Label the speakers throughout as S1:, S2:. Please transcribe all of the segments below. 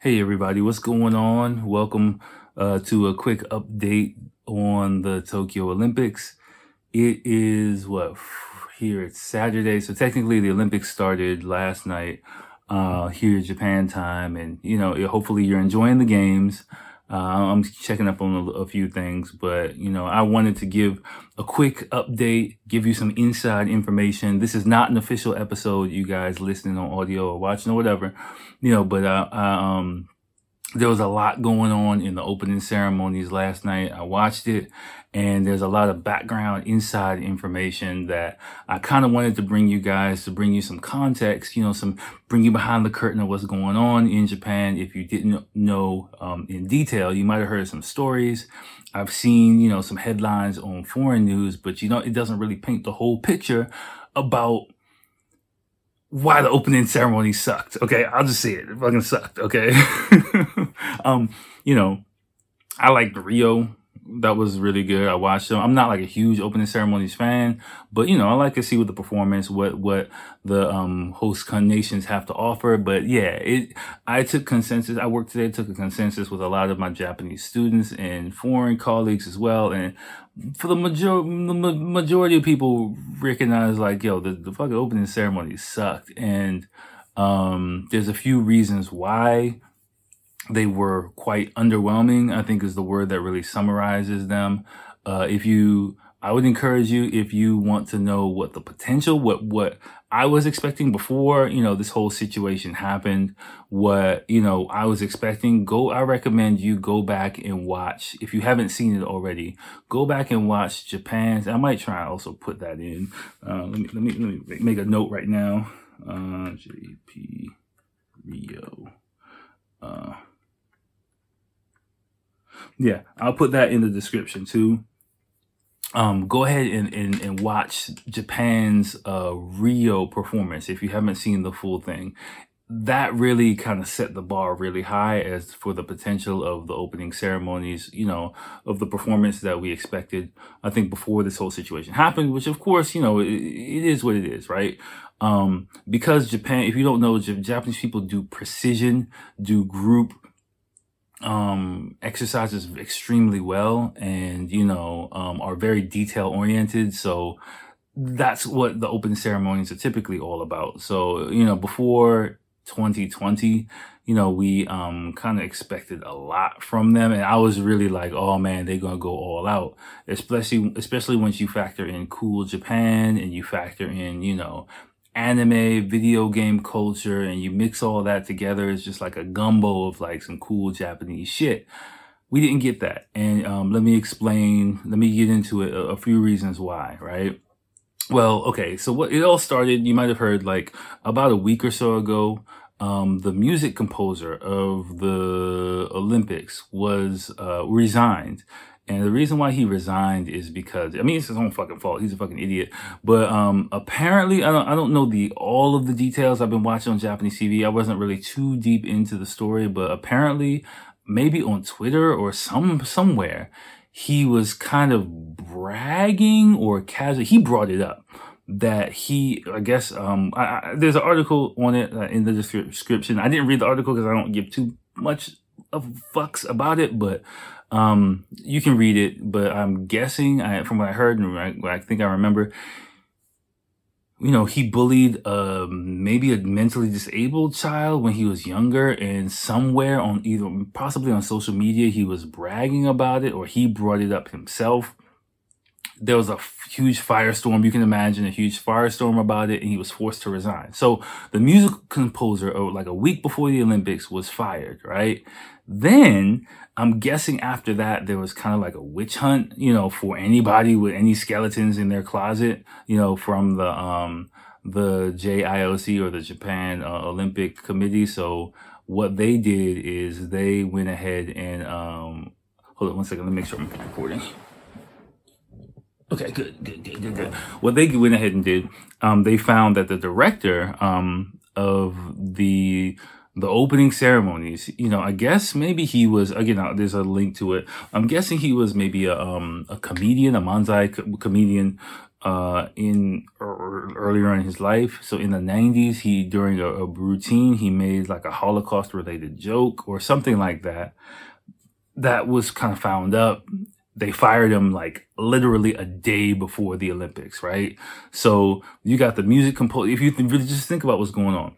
S1: Hey everybody, what's going on? Welcome uh, to a quick update on the Tokyo Olympics. It is what here it's Saturday, so technically the Olympics started last night uh, here Japan time, and you know hopefully you're enjoying the games. Uh, I'm checking up on a, a few things, but you know I wanted to give a quick update, give you some inside information. This is not an official episode, you guys listening on audio or watching or whatever, you know, but uh, I, um there was a lot going on in the opening ceremonies last night. I watched it and there's a lot of background inside information that I kind of wanted to bring you guys to bring you some context, you know, some bring you behind the curtain of what's going on in Japan. If you didn't know um, in detail, you might have heard some stories. I've seen, you know, some headlines on foreign news, but you know, it doesn't really paint the whole picture about why the opening ceremony sucked. Okay, I'll just say it. It fucking sucked. Okay. um, you know, I liked Rio. That was really good. I watched them. I'm not like a huge opening ceremonies fan, but you know, I like to see what the performance, what what the um host nations have to offer. But yeah, it. I took consensus. I worked today. Took a consensus with a lot of my Japanese students and foreign colleagues as well, and for the major the ma- majority of people recognize like yo the, the fucking opening ceremony sucked and um there's a few reasons why they were quite underwhelming i think is the word that really summarizes them. Uh if you i would encourage you if you want to know what the potential what what i was expecting before you know this whole situation happened what you know i was expecting go i recommend you go back and watch if you haven't seen it already go back and watch japan's i might try and also put that in. Uh let me let me, let me make a note right now. Uh jp rio. Uh yeah i'll put that in the description too um, go ahead and, and, and watch Japan's uh, Rio performance if you haven't seen the full thing. That really kind of set the bar really high as for the potential of the opening ceremonies, you know, of the performance that we expected, I think, before this whole situation happened, which of course, you know, it, it is what it is, right? Um, because Japan, if you don't know, Japanese people do precision, do group um exercises extremely well and you know um are very detail oriented so that's what the open ceremonies are typically all about. So you know before 2020 you know we um kind of expected a lot from them. And i was really like oh man they're gonna go all out. Especially especially once you factor in cool japan and you factor in you know anime, video game culture, and you mix all that together, it's just like a gumbo of like some cool Japanese shit. We didn't get that. And um, let me explain, let me get into it, a, a few reasons why, right? Well, okay, so what it all started, you might have heard like about a week or so ago, um, the music composer of the Olympics was uh, resigned. And the reason why he resigned is because I mean it's his own fucking fault. He's a fucking idiot. But um apparently I don't I don't know the all of the details. I've been watching on Japanese TV. I wasn't really too deep into the story, but apparently maybe on Twitter or some somewhere he was kind of bragging or casual. He brought it up that he, I guess, um, I, I, there's an article on it uh, in the description. I didn't read the article because I don't give too much fucks about it, but um, you can read it. But I'm guessing, I, from what I heard and what I think I remember, you know, he bullied um, maybe a mentally disabled child when he was younger, and somewhere on either possibly on social media, he was bragging about it or he brought it up himself there was a huge firestorm. You can imagine a huge firestorm about it, and he was forced to resign. So the music composer, oh, like a week before the Olympics, was fired, right? Then I'm guessing after that, there was kind of like a witch hunt, you know, for anybody with any skeletons in their closet, you know, from the, um, the JIOC or the Japan uh, Olympic Committee. So what they did is they went ahead and, um, hold on one second. Let me make sure I'm recording. Okay, good, good, good, good, good. What they went ahead and did, um, they found that the director um, of the the opening ceremonies, you know, I guess maybe he was again. Uh, there's a link to it. I'm guessing he was maybe a um, a comedian, a manzai co- comedian, uh, in er, earlier in his life. So in the 90s, he during a, a routine he made like a Holocaust related joke or something like that. That was kind of found up. They fired him like literally a day before the Olympics, right? So you got the music composer. If you really just think about what's going on,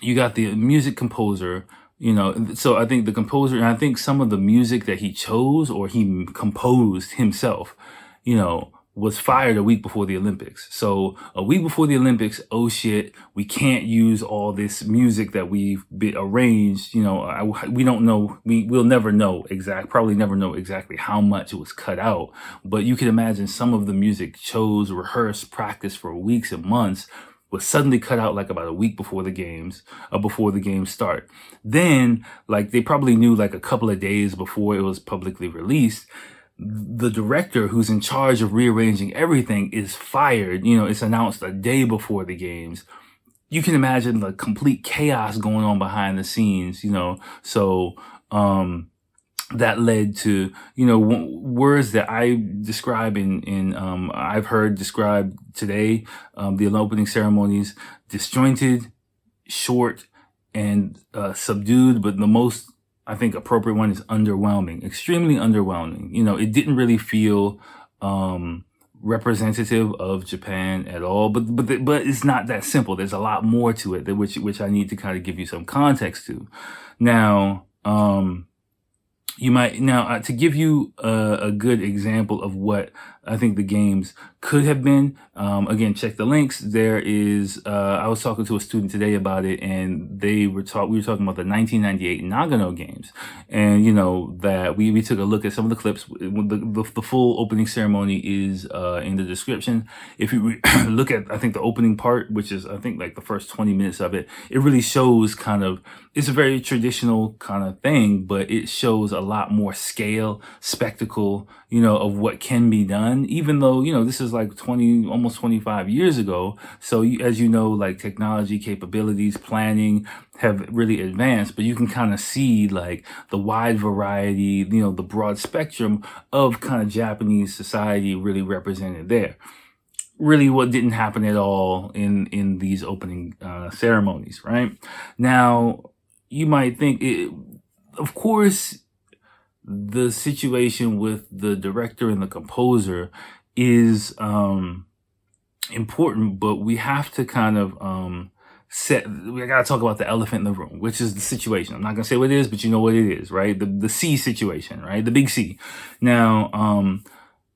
S1: you got the music composer you know so i think the composer and i think some of the music that he chose or he composed himself you know was fired a week before the Olympics. So a week before the Olympics, oh shit, we can't use all this music that we've been arranged. You know, I, we don't know, we will never know exact, probably never know exactly how much it was cut out. But you can imagine some of the music chose, rehearsed, practiced for weeks and months was suddenly cut out like about a week before the games, uh, before the games start. Then, like they probably knew like a couple of days before it was publicly released, the director who's in charge of rearranging everything is fired. You know, it's announced a day before the games. You can imagine the complete chaos going on behind the scenes, you know. So, um, that led to you know w- words that I describe in in um, I've heard described today um, the opening ceremonies disjointed, short, and uh, subdued. But the most I think appropriate one is underwhelming, extremely underwhelming. You know, it didn't really feel um, representative of Japan at all. But but but it's not that simple. There's a lot more to it, that which which I need to kind of give you some context to. Now. Um, you might now uh, to give you a, a, good example of what I think the games could have been. Um, again, check the links. There is. Uh, I was talking to a student today about it, and they were talk. We were talking about the 1998 Nagano games, and you know that we we took a look at some of the clips. The the, the full opening ceremony is uh, in the description. If you look at, I think the opening part, which is I think like the first 20 minutes of it, it really shows kind of. It's a very traditional kind of thing, but it shows a lot more scale, spectacle, you know, of what can be done, even though, you know, this is like 20, almost 25 years ago. So as you know, like technology capabilities, planning have really advanced, but you can kind of see like the wide variety, you know, the broad spectrum of kind of Japanese society really represented there really what didn't happen at all in in these opening uh, ceremonies right now you might think it, of course the situation with the director and the composer is um, important, but we have to kind of um, set. We gotta talk about the elephant in the room, which is the situation. I'm not gonna say what it is, but you know what it is, right? The the C situation, right? The big C. Now, um,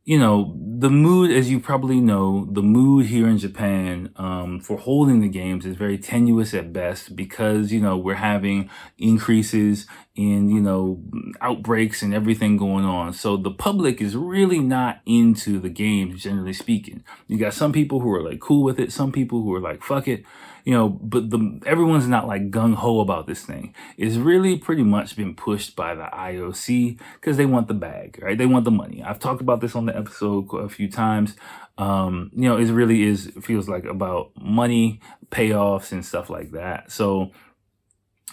S1: you know, the mood, as you probably know, the mood here in Japan um, for holding the games is very tenuous at best because, you know, we're having increases in, you know, outbreaks and everything going on. So the public is really not into the games, generally speaking. You got some people who are like cool with it, some people who are like, fuck it you know, but the everyone's not like gung ho about this thing. It's really pretty much been pushed by the IOC because they want the bag, right? They want the money. I've talked about this on the episode a few times. Um, you know, it really is feels like about money, payoffs, and stuff like that. So,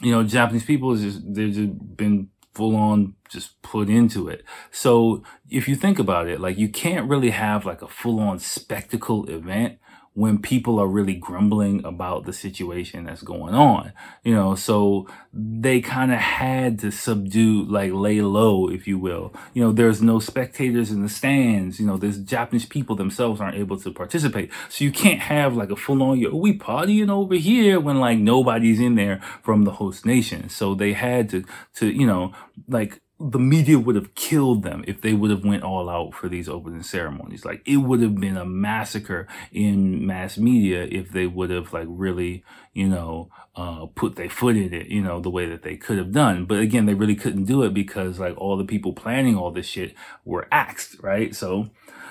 S1: you know, Japanese people is just they've just been full on just put into it. So if you think about it, like you can't really have like a full on spectacle event when people are really grumbling about the situation that's going on, you know, so they kind of had to subdue, like lay low, if you will. You know, there's no spectators in the stands, you know, there's Japanese people themselves aren't able to participate. So you can't have like a full on, yo, we partying over here when like nobody's in there from the host nation. So they had to, to, you know, like the media would have killed them if they would have went all out for these opening ceremonies. Like it would have been a massacre in mass media if they would have like really, you know, uh, put their foot in it, you know, the way that they could have done. But again, they really couldn't do it because like all the people planning all this shit were axed, right? So,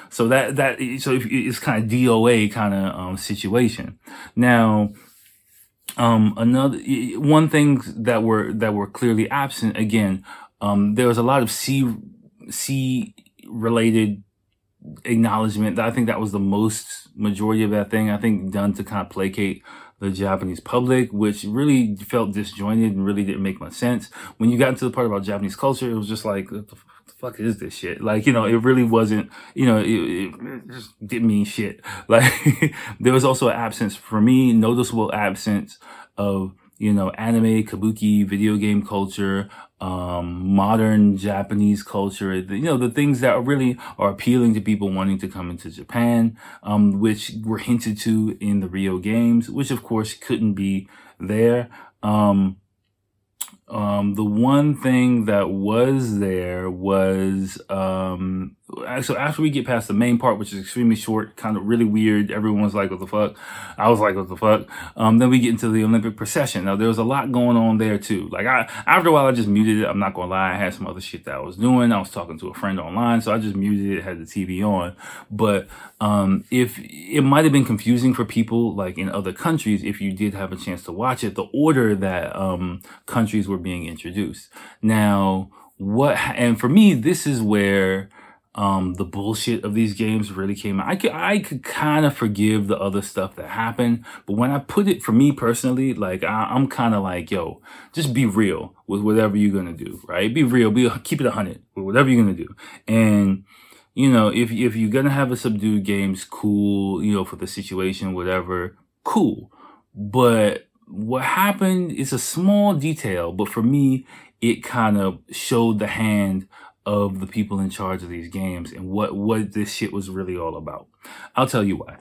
S1: so that, that, so it's kind of DOA kind of, um, situation. Now, um, another, one thing that were, that were clearly absent again, um, there was a lot of C C related acknowledgement. I think that was the most majority of that thing. I think done to kind of placate the Japanese public, which really felt disjointed and really didn't make much sense. When you got into the part about Japanese culture, it was just like, what the, fuck is this shit? Like, you know, it really wasn't, you know, it, it just didn't mean shit. Like, there was also an absence, for me, noticeable absence of, you know, anime, kabuki, video game culture, um, modern Japanese culture, you know, the things that really are appealing to people wanting to come into Japan, um, which were hinted to in the Rio games, which of course couldn't be there. Um, um, the one thing that was there was, um, so after we get past the main part, which is extremely short, kind of really weird, everyone's like, what the fuck? I was like, what the fuck? Um, then we get into the Olympic procession. Now, there was a lot going on there too. Like, I, after a while, I just muted it. I'm not gonna lie. I had some other shit that I was doing. I was talking to a friend online, so I just muted it, had the TV on. But, um, if it might have been confusing for people like in other countries, if you did have a chance to watch it, the order that, um, countries were being introduced. Now, what, and for me, this is where, um, the bullshit of these games really came out. I could, I could kind of forgive the other stuff that happened, but when I put it for me personally, like I, I'm kind of like, yo, just be real with whatever you're gonna do, right? Be real, be keep it a hundred with whatever you're gonna do, and you know, if if you're gonna have a subdued games, cool, you know, for the situation, whatever, cool, but what happened is a small detail, but for me, it kind of showed the hand of the people in charge of these games and what, what this shit was really all about. I'll tell you why.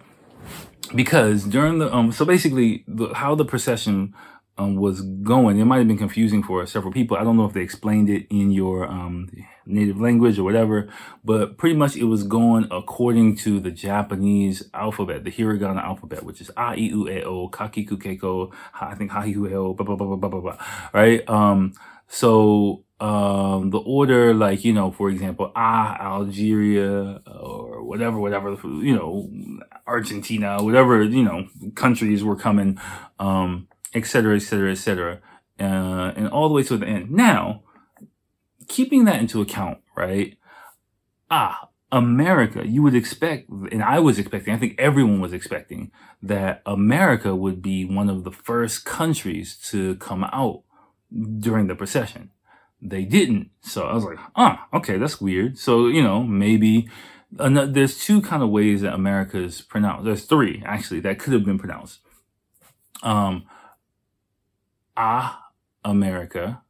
S1: Because during the, um, so basically the, how the procession, um, was going, it might have been confusing for several people. I don't know if they explained it in your, um, native language or whatever, but pretty much it was going according to the Japanese alphabet, the hiragana alphabet, which is a, i, u, e, o, kakiku, keiko, I think ha, hi, blah, blah, blah, blah, blah, blah, right? Um, so, um, the order, like, you know, for example, ah, Algeria or whatever, whatever, you know, Argentina, whatever, you know, countries were coming, um, et cetera, et cetera, et cetera, uh, and all the way to the end. Now, keeping that into account, right? Ah, America, you would expect, and I was expecting, I think everyone was expecting that America would be one of the first countries to come out during the procession. They didn't. So I was like, ah, okay, that's weird. So, you know, maybe there's two kind of ways that America is pronounced. There's three actually that could have been pronounced. Um, ah, America.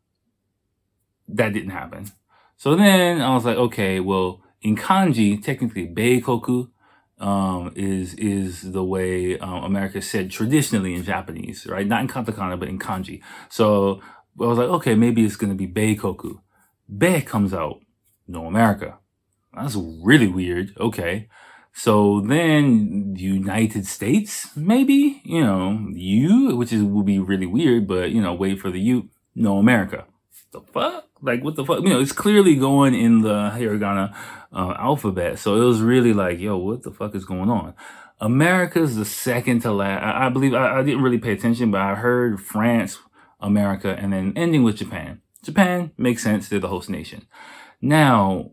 S1: That didn't happen. So then I was like, okay, well, in kanji, technically, Beikoku, um, is, is the way, um, America said traditionally in Japanese, right? Not in katakana, but in kanji. So I was like, okay, maybe it's to be Beikoku. Be comes out, no America. That's really weird. Okay. So then United States, maybe, you know, U, which is, will be really weird, but you know, wait for the U, no America. The fuck? Like what the fuck? You know, it's clearly going in the hiragana uh, alphabet. So it was really like, yo, what the fuck is going on? America's the second to last. I, I believe I, I didn't really pay attention, but I heard France, America, and then ending with Japan. Japan makes sense. They're the host nation. Now,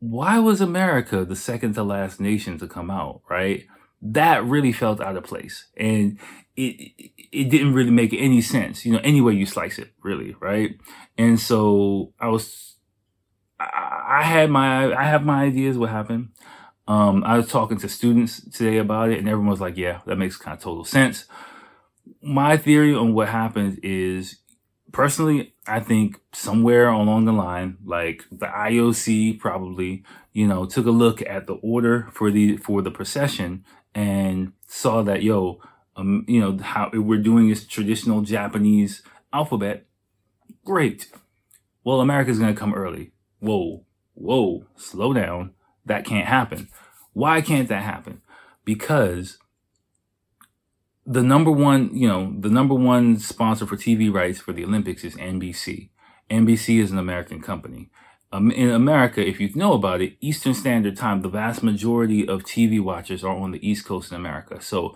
S1: why was America the second to last nation to come out, right? That really felt out of place. And it, it didn't really make any sense, you know, any way you slice it, really, right? And so I was, I, I had my, I have my ideas what happened. Um, I was talking to students today about it and everyone was like, yeah, that makes kind of total sense. My theory on what happened is personally, I think somewhere along the line, like the IOC probably, you know, took a look at the order for the, for the procession and saw that, yo, um, you know, how we're doing this traditional Japanese alphabet. Great. Well, America's to come early. Whoa, whoa, slow down. That can't happen. Why can't that happen? Because the number one, you know, the number one sponsor for TV rights for the Olympics is NBC. NBC is an American company. Um, in America, if you know about it, Eastern Standard Time, the vast majority of TV watchers are on the East Coast in America. So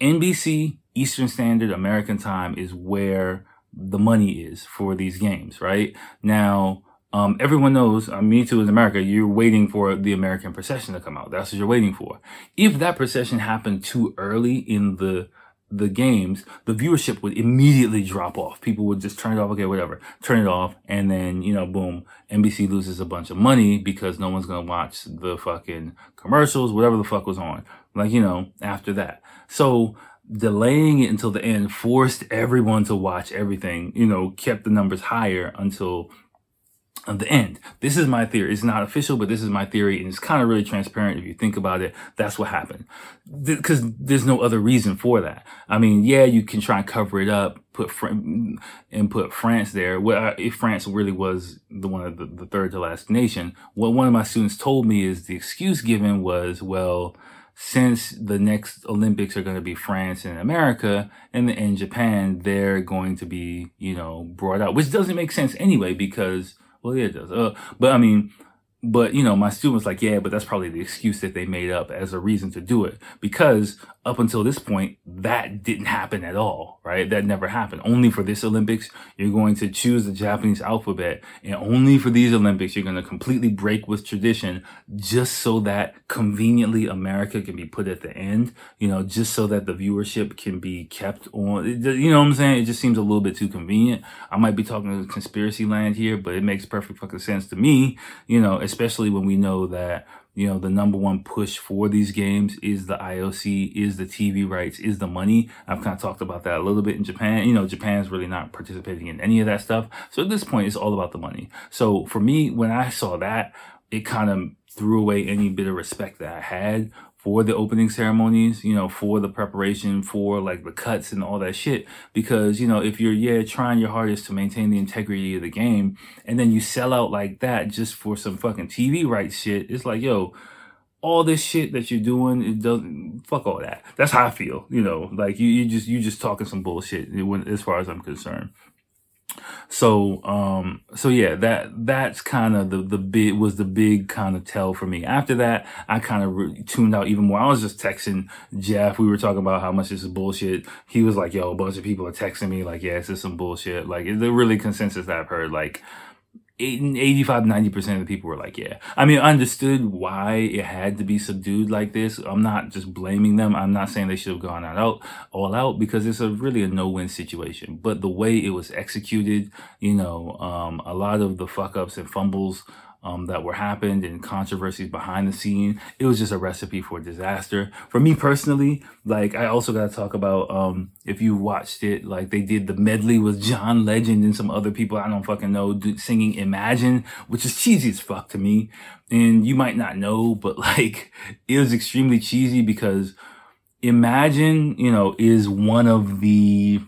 S1: NBC, Eastern Standard American Time is where the money is for these games, right? Now, um, everyone knows, uh, me too in America, you're waiting for the American procession to come out. That's what you're waiting for. If that procession happened too early in the, the games, the viewership would immediately drop off. People would just turn it off. Okay, whatever. Turn it off. And then, you know, boom, NBC loses a bunch of money because no one's going to watch the fucking commercials, whatever the fuck was on. Like, you know, after that. So delaying it until the end forced everyone to watch everything, you know, kept the numbers higher until the end. This is my theory. It's not official, but this is my theory, and it's kind of really transparent if you think about it. That's what happened, because Th- there's no other reason for that. I mean, yeah, you can try and cover it up, put Fr- and put France there. Well, if France really was the one of the, the third to last nation, what one of my students told me is the excuse given was, well, since the next Olympics are going to be France and America and in Japan, they're going to be, you know, brought out, which doesn't make sense anyway because well, yeah, it does. Uh, but I mean, but you know, my students like, yeah, but that's probably the excuse that they made up as a reason to do it because up until this point, that didn't happen at all, right? That never happened. Only for this Olympics, you're going to choose the Japanese alphabet and only for these Olympics, you're going to completely break with tradition just so that conveniently America can be put at the end, you know, just so that the viewership can be kept on. You know what I'm saying? It just seems a little bit too convenient. I might be talking to conspiracy land here, but it makes perfect fucking sense to me, you know, especially when we know that you know, the number one push for these games is the IOC, is the TV rights, is the money. I've kind of talked about that a little bit in Japan. You know, Japan's really not participating in any of that stuff. So at this point, it's all about the money. So for me, when I saw that, it kind of threw away any bit of respect that I had for the opening ceremonies, you know, for the preparation, for like the cuts and all that shit. Because, you know, if you're, yeah, trying your hardest to maintain the integrity of the game and then you sell out like that just for some fucking TV rights shit, it's like, yo, all this shit that you're doing, it doesn't, fuck all that. That's how I feel, you know, like you, you just, you just talking some bullshit as far as I'm concerned. So, um, so yeah, that, that's kind of the, the big, was the big kind of tell for me. After that, I kind of re- tuned out even more. I was just texting Jeff. We were talking about how much this is bullshit. He was like, yo, a bunch of people are texting me like, yeah, this is some bullshit. Like, is the really consensus that I've heard, like, 85 90% of the people were like yeah. I mean I understood why it had to be subdued like this. I'm not just blaming them. I'm not saying they should have gone out all out because it's a really a no-win situation. But the way it was executed you know um, a lot of the fuck ups and fumbles um, that were happened and controversies behind the scene. It was just a recipe for disaster. For me personally, like I also got to talk about um, if you watched it, like they did the medley with John Legend and some other people I don't fucking know singing Imagine, which is cheesy as fuck to me. And you might not know, but like it was extremely cheesy because Imagine, you know, is one of the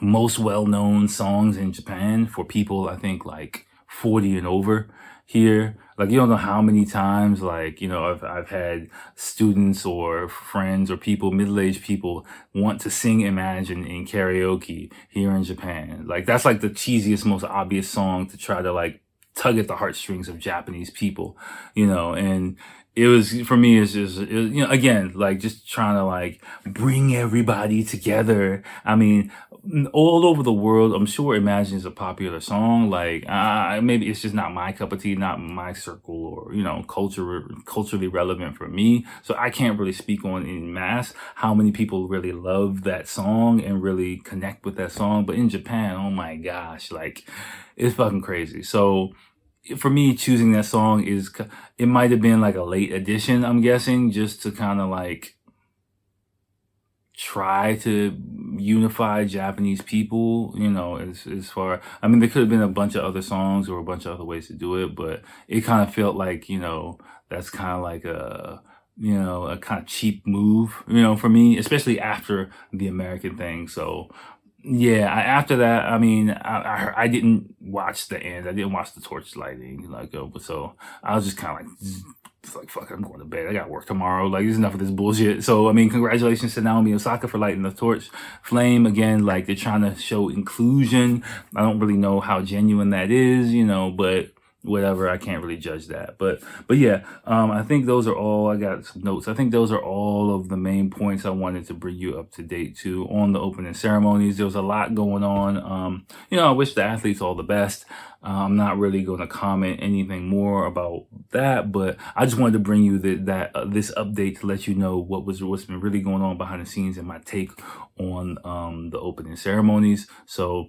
S1: most well-known songs in Japan for people, I think like 40 and over here. Like you don't know how many times, like, you know, I've, I've had students or friends or people, middle-aged people want to sing Imagine in karaoke here in Japan. Like that's like the cheesiest, most obvious song to try to like tug at the heartstrings of Japanese people, you know, and it was for me it's just it, you know again like just trying to like bring everybody together i mean all over the world i'm sure imagine is a popular song. Like uh, maybe it's just not my cup of tea not my circle or you know culture culturally relevant for me. So i can't really speak on in mass how many people really love that song and really connect with that song. But in japan oh my gosh like it's fucking crazy. So for me, choosing that song is, it might have been like a late addition, I'm guessing, just to kind of like try to unify Japanese people, you know, as, as far, I mean, there could have been a bunch of other songs or a bunch of other ways to do it, but it kind of felt like, you know, that's kind of like a, you know, a kind of cheap move, you know, for me, especially after the American thing. So yeah, I, after that, I mean, I, I, I didn't watch the end. I didn't watch the torch lighting, like, uh, so I was just kind of like, like, fuck, I'm going to bed. I got work tomorrow. Like, there's enough of this bullshit. So, I mean, congratulations to Naomi Osaka for lighting the torch flame. Again, like, they're trying to show inclusion. I don't really know how genuine that is, you know, but whatever. I can't really judge that. But but yeah, um, I think those are all. I got some notes. I think those are all of the main points I wanted to bring you up to date to on the opening ceremonies. There was a lot going on. Um, you know, I wish the athletes all the best. Uh, I'm not really going to comment anything more about that, but I just wanted to bring you the, that uh, this update to let you know what was what's been really going on behind the scenes and my take on um, the opening ceremonies. So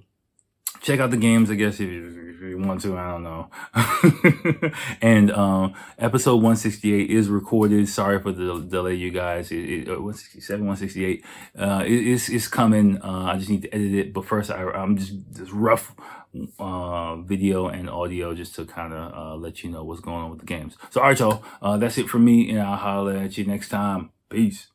S1: check out the games, I guess, if you, if you want to. I don't know. and um, episode 168 is recorded. Sorry for the delay, you guys. It, it, uh, 167, 168. Uh, it, it's, it's coming. Uh, I just need to edit it. But first, I, I'm just, just rough uh, video and audio just to kind of uh, let you know what's going on with the games. So, all right, y'all. Uh, that's it for me. And I'll holler at you next time. Peace.